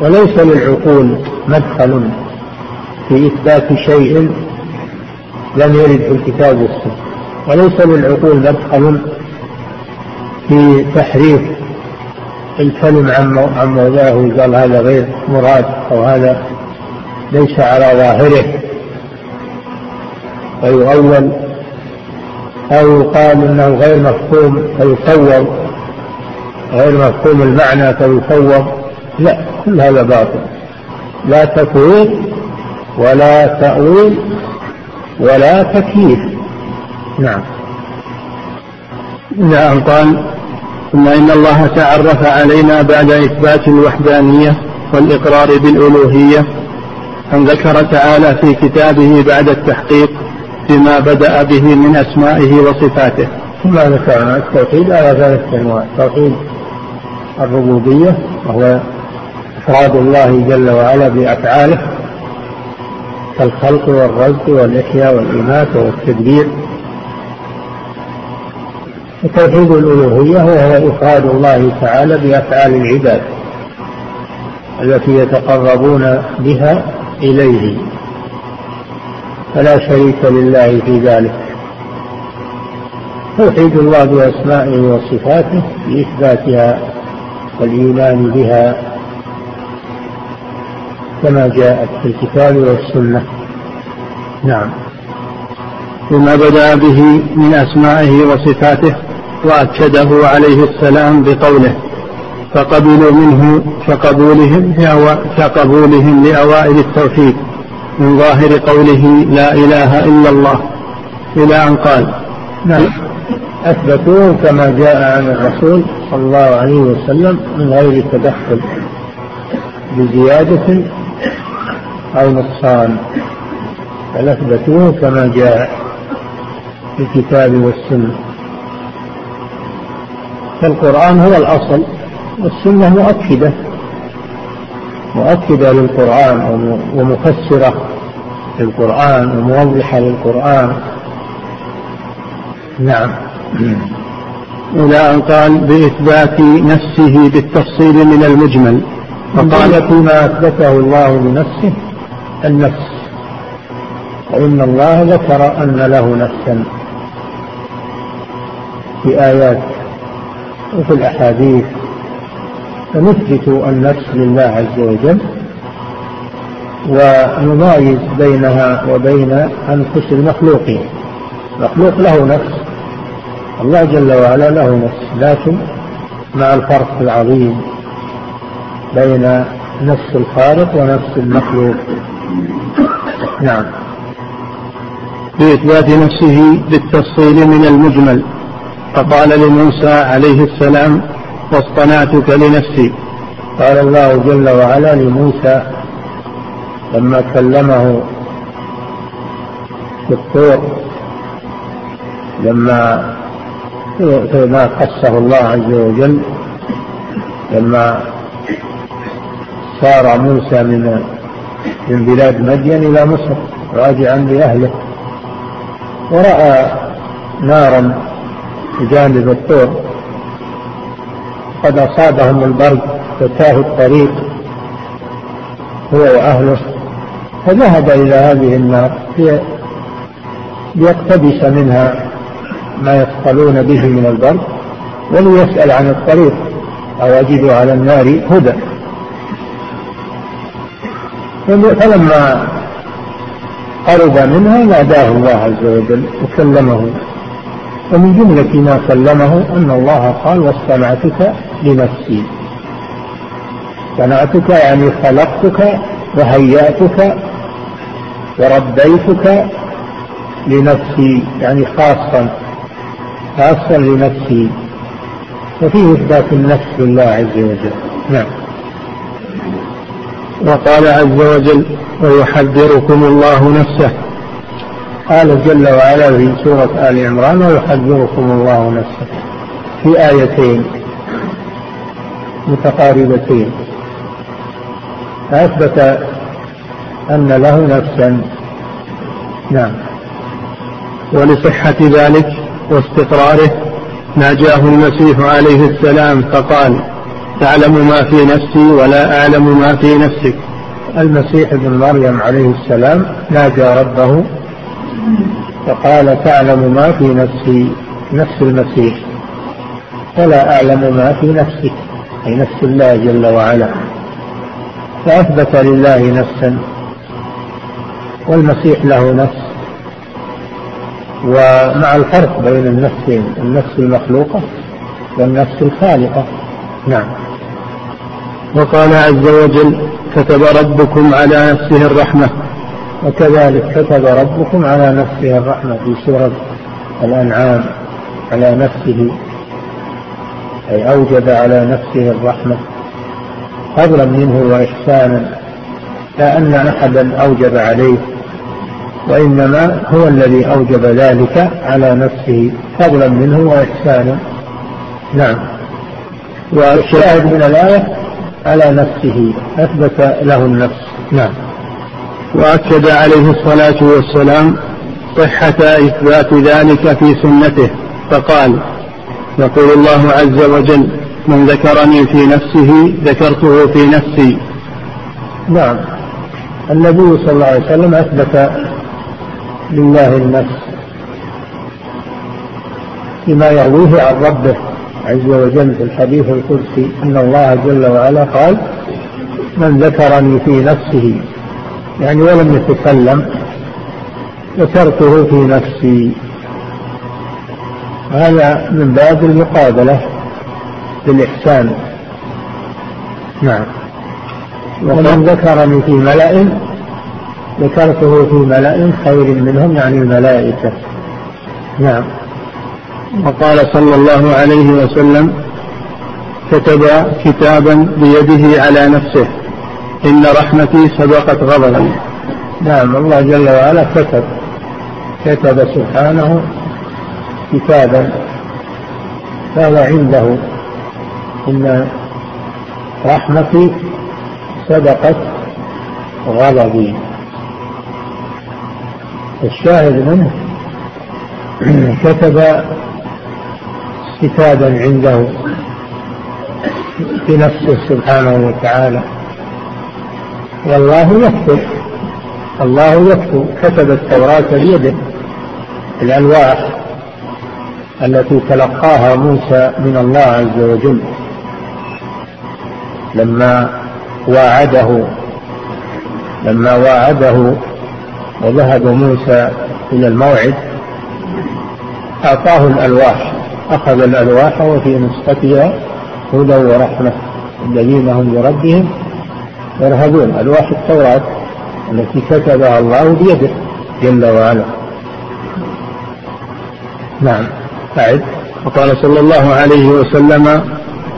وليس للعقول مدخل في إثبات شيء لم يرد في الكتاب والسنة. وليس للعقول مدخل في تحريف الكلم عن موضعه قال هذا غير مراد أو هذا ليس على ظاهره. فيؤول أو يقال إنه غير مفهوم فيصور. غير مفهوم المعنى فيصور. لا كل هذا باطل. لا تفويض ولا تأويل ولا تكييف. نعم. نعم قال ثم إن الله تعرف علينا بعد إثبات الوحدانية والإقرار بالألوهية أن ذكر تعالى في كتابه بعد التحقيق بما بدأ به من أسمائه وصفاته. ثم ذكرنا التوحيد على ثلاث أنواع توحيد الربوبية وهو إفراد الله جل وعلا بأفعاله كالخلق والرزق والإحياء والإماتة والتدبير. وتوحيد الألوهية وهو إفراد الله تعالى بأفعال العباد التي يتقربون بها إليه. فلا شريك لله في ذلك. توحيد الله بأسمائه وصفاته بإثباتها والإيمان بها كما جاءت في الكتاب والسنة. نعم. بما بدأ به من أسمائه وصفاته وأكده عليه السلام بقوله فقبلوا منه كقبولهم كقبولهم لأوائل التوحيد من ظاهر قوله لا إله إلا الله. إلى أن قال نعم. أثبتوه كما جاء عن الرسول صلى الله عليه وسلم من غير تدخل بزيادة أو نقصان. بل أثبتوه كما جاء في الكتاب والسنة. فالقرآن هو الأصل والسنة مؤكدة. مؤكدة للقرآن ومفسرة للقرآن وموضحة للقرآن. نعم. إلى أن قال بإثبات نفسه بالتفصيل من المجمل. فقال فيما أثبته الله لنفسه النفس. وإن الله ذكر أن له نفسا في آيات وفي الأحاديث. فنثبت النفس لله عز وجل ونمايز بينها وبين أنفس المخلوقين. مخلوق له نفس الله جل وعلا له نفس لكن مع الفرق العظيم بين نفس الخالق ونفس المخلوق. نعم. بإثبات نفسه بالتفصيل من المجمل. فقال لموسى عليه السلام واصطنعتك لنفسي. قال الله جل وعلا لموسى لما كلمه في الطور لما ما قصه الله عز وجل لما صار موسى من من بلاد مدين إلى مصر راجعا لأهله. ورأى نارا بجانب الطور. قد أصابهم البرد فتاه الطريق. هو وأهله. فذهب إلى هذه النار ليقتبس منها ما يثقلون به من البرد وليسأل عن الطريق. أو أجد على النار هدى. فلما قرب منها ناداه الله عز وجل وكلمه. ومن جملة ما كلمه أن الله قال واصطنعتك لنفسي. صنعتك يعني خلقتك وهيأتك وربيتك لنفسي يعني خاصا خاصا لنفسي. وفيه إثبات النفس لله عز وجل. نعم. وقال عز وجل ويحذركم الله نفسه. قال جل وعلا في سورة آل عمران ويحذركم الله نفسه. في آيتين متقاربتين. فأثبت أن له نفسا. نعم. ولصحة ذلك واستقراره ناجاه المسيح عليه السلام فقال تعلم ما في نفسي ولا أعلم ما في نفسك. المسيح ابن مريم عليه السلام ناجى ربه فقال تعلم ما في نفسي نفس المسيح. ولا أعلم ما في نفسك أي نفس الله جل وعلا. فأثبت لله نفسا والمسيح له نفس. ومع الفرق بين النفسين النفس المخلوقة والنفس الخالقة. نعم. وقال عز وجل كتب ربكم على نفسه الرحمة. وكذلك كتب ربكم على نفسه الرحمة في سورة الأنعام على نفسه أي أوجب على نفسه الرحمة فضلا منه وإحسانا لا أن أحدا أوجب عليه وإنما هو الذي أوجب ذلك على نفسه فضلا منه وإحسانا. نعم. والشاهد من الآية على نفسه أثبت له النفس. نعم. وأكد عليه الصلاة والسلام صحة إثبات ذلك في سنته فقال يقول الله عز وجل من ذكرني في نفسه ذكرته في نفسي. نعم. النبي صلى الله عليه وسلم أثبت لله النفس فيما يرويه عن ربه. عز وجل في الحديث القدسي أن الله جل وعلا قال من ذكرني في نفسه يعني ولم يتكلم ذكرته في نفسي. هذا من باب المقابلة بالإحسان. نعم. ومن ذكرني في ملأ ذكرته في ملأ خير منهم يعني الملائكة. نعم. وقال صلى الله عليه وسلم كتب كتابا بيده على نفسه إن رحمتي سبقت غضبا. نعم الله جل وعلا كتب كتب سبحانه كتابا قال عنده. إن رحمتي سبقت غضبي. الشاهد منه كتب كتابا عنده بنفسه سبحانه وتعالى. والله يكتب الله يكتب كتب التوراة بيده الألواح التي تلقاها موسى من الله عز وجل. لما واعده لما واعده وذهب موسى إلى الموعد أعطاه الألواح. أخذ الألواح وفي نسختها هدى ورحمة. الذين هم لربهم يرهبون. ألواح التوراة التي كتبها الله بيده جل وعلا. نعم. أعد. وقال صلى الله عليه وسلم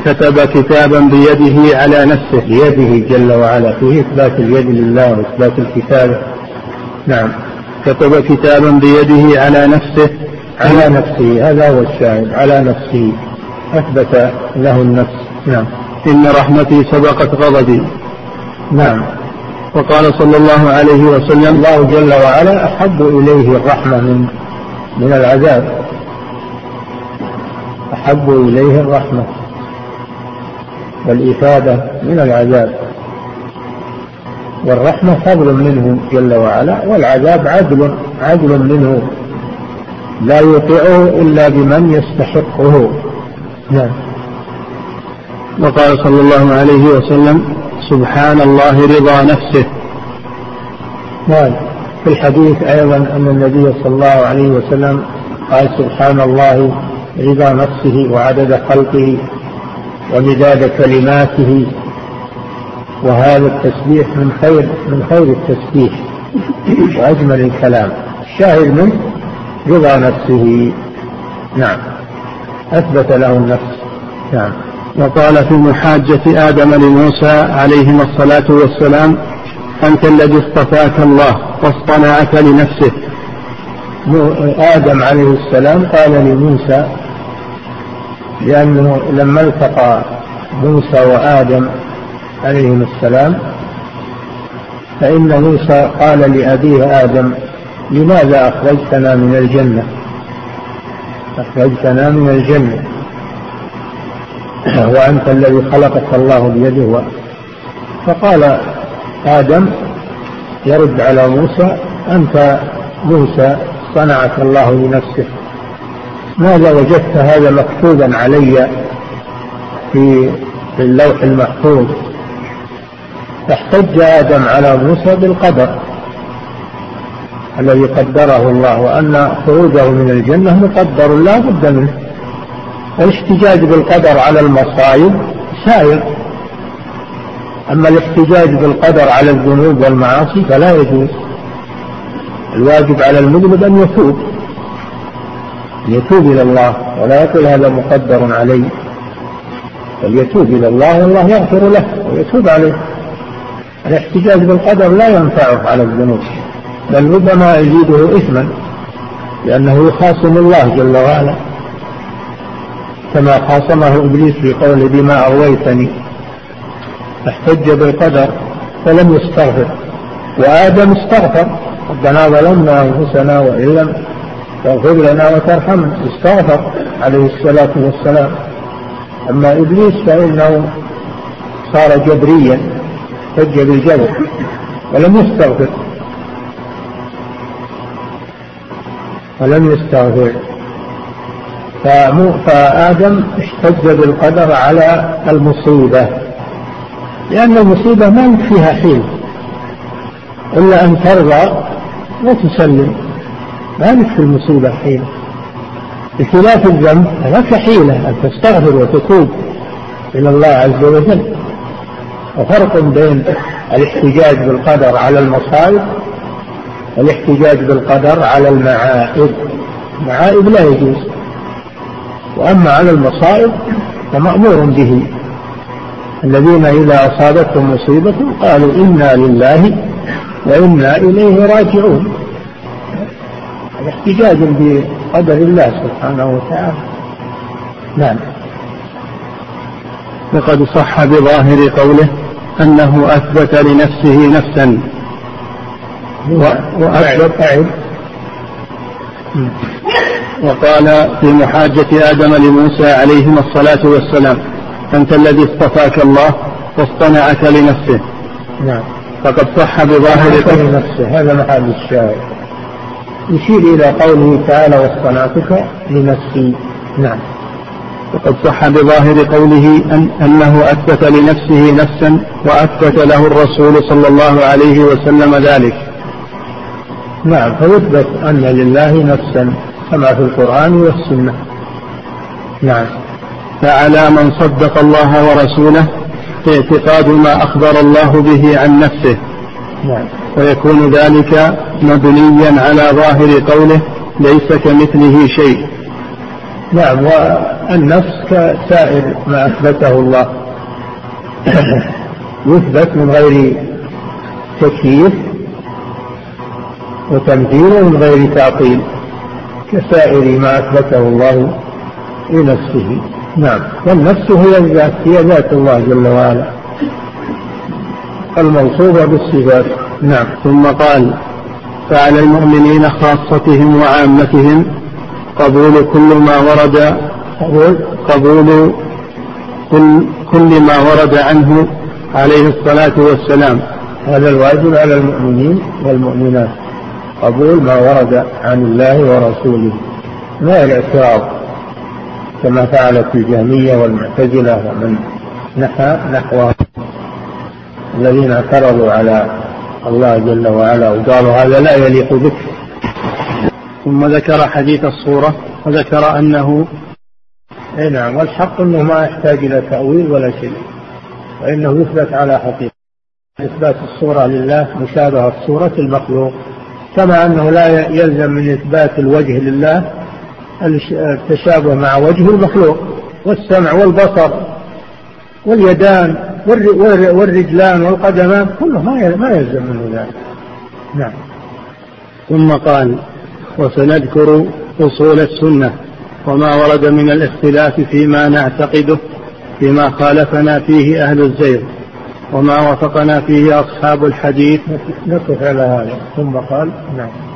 كتب كتابا بيده على نفسه. بيده جل وعلا. فيه إثبات اليد لله وإثبات الكتابة نعم. كتب كتابا بيده على نفسه. على نفسه هذا هو الشاهد. على نفسه أثبت له النفس. نعم. إن رحمتي سبقت غضبي. نعم. وقال صلى الله عليه وسلم الله جل وعلا أحب إليه الرحمة من من العذاب. أحب إليه الرحمة والإفادة من العذاب. والرحمة فضل منه جل وعلا والعذاب عدل عدل منه. لا يطيعه إلا بمن يستحقه. نعم. وقال صلى الله عليه وسلم سبحان الله رضا نفسه. نعم. في الحديث أيضا أن النبي صلى الله عليه وسلم قال سبحان الله رضا نفسه وعدد خلقه ومداد كلماته. وهذا التسبيح من خير من خير التسبيح وأجمل الكلام. الشاهد منه رضا نفسه. نعم. أثبت له النفس. نعم. وقال في محاجة آدم لموسى عليهما الصلاة والسلام أنت الذي اصطفاك الله واصطنعك لنفسه آدم عليه السلام قال لموسى لأنه لما التقى موسى وآدم عليهم السلام فإن موسى قال لأبيه آدم لماذا أخرجتنا من الجنة؟ أخرجتنا من الجنة. وأنت الذي خلقك الله بيده. فقال آدم يرد على موسى أنت موسى صنعك الله لنفسه. ماذا وجدت هذا مكتوبا علي في اللوح المحفوظ؟ فاحتج آدم على موسى بالقدر. الذي قدره الله وأن خروجه من الجنة مقدر لا بد منه. الاحتجاج بالقدر على المصائب سائر. أما الاحتجاج بالقدر على الذنوب والمعاصي فلا يجوز. الواجب على المذنب أن يتوب. يتوب إلى الله ولا يقول هذا مقدر علي. بل يتوب إلى الله والله يغفر له ويتوب عليه. الاحتجاج بالقدر لا ينفعه على الذنوب. بل ربما يزيده إثما لأنه يخاصم الله جل وعلا كما خاصمه إبليس في قوله بما أغويتني احتج بالقدر فلم يستغفر وآدم استغفر ربنا ظلمنا أنفسنا وإن لم تغفر لنا وترحمنا استغفر عليه الصلاة والسلام. أما إبليس فإنه صار جبريا احتج بالجبر ولم يستغفر. ولم يستغفر. فآدم احتج بالقدر على المصيبة. لأن المصيبة ما فيها حيل إلا أن ترضى وتسلم. ما لك في المصيبة حيلة بخلاف الذنب لك حيلة أن تستغفر وتتوب إلى الله عز وجل. وفرق بين الاحتجاج بالقدر على المصائب والاحتجاج بالقدر على المعائب المعائب لا يجوز. وأما على المصائب فمأمور به. الذين إذا أصابتهم مصيبة قالوا إنا لله وإنا إليه راجعون. احتجاج بقدر الله سبحانه وتعالى. نعم. وقد صح بظاهر قوله أنه أثبت لنفسه نفسا. وأثبت أعد وقال في محاجة آدم لموسى عليهما الصلاة والسلام أنت الذي اصطفاك الله واصطنعك لنفسه. نعم. فقد صح بظاهر لنفسه. هذا محل الشاهد. يشير إلى قوله تعالى واصطنعتك لنفسي. نعم. وقد صح بظاهر قوله أن أنه أثبت لنفسه نفسا وأثبت له الرسول صلى الله عليه وسلم ذلك. نعم فيثبت أن لله نفسا كما في القرآن والسنة. نعم. فعلى من صدق الله ورسوله اعتقاد ما أخبر الله به عن نفسه. نعم. ويكون ذلك مبنيا على ظاهر قوله ليس كمثله شيء. نعم والنفس كسائر ما أثبته الله. يثبت من غير تكييف وتمثيل ومن غير تعطيل كسائر ما أثبته الله لنفسه. نعم. والنفس هي الذات هي ذات الله جل وعلا. الموصوفة بالصفات. نعم. ثم قال فعلى المؤمنين خاصتهم وعامتهم قبول كل ما ورد قبول قبول كل, كل ما ورد عنه عليه الصلاة والسلام. هذا الواجب على المؤمنين والمؤمنات. قبول ما ورد عن الله ورسوله ما الاعتراض كما فعلت الجهمية والمعتزلة ومن نحى نحو الذين اعترضوا على الله جل وعلا وقالوا هذا لا يليق بك. ثم ذكر حديث الصورة وذكر أنه أي نعم والحق إنه ما يحتاج إلى تأويل ولا شيء وإنه يثبت على حقيقة. إثبات الصورة لله مشابهة صورة المخلوق. كما أنه لا يلزم من إثبات الوجه لله التشابه مع وجه المخلوق والسمع والبصر واليدان والرجلان والقدمان كله ما ما يلزم منه ذلك. نعم. ثم قال وسنذكر أصول السنة وما ورد من الاختلاف فيما نعتقده فيما خالفنا فيه أهل الزيغ. وما وافقنا فيه أصحاب الحديث. نقف على هذا. ثم قال نعم.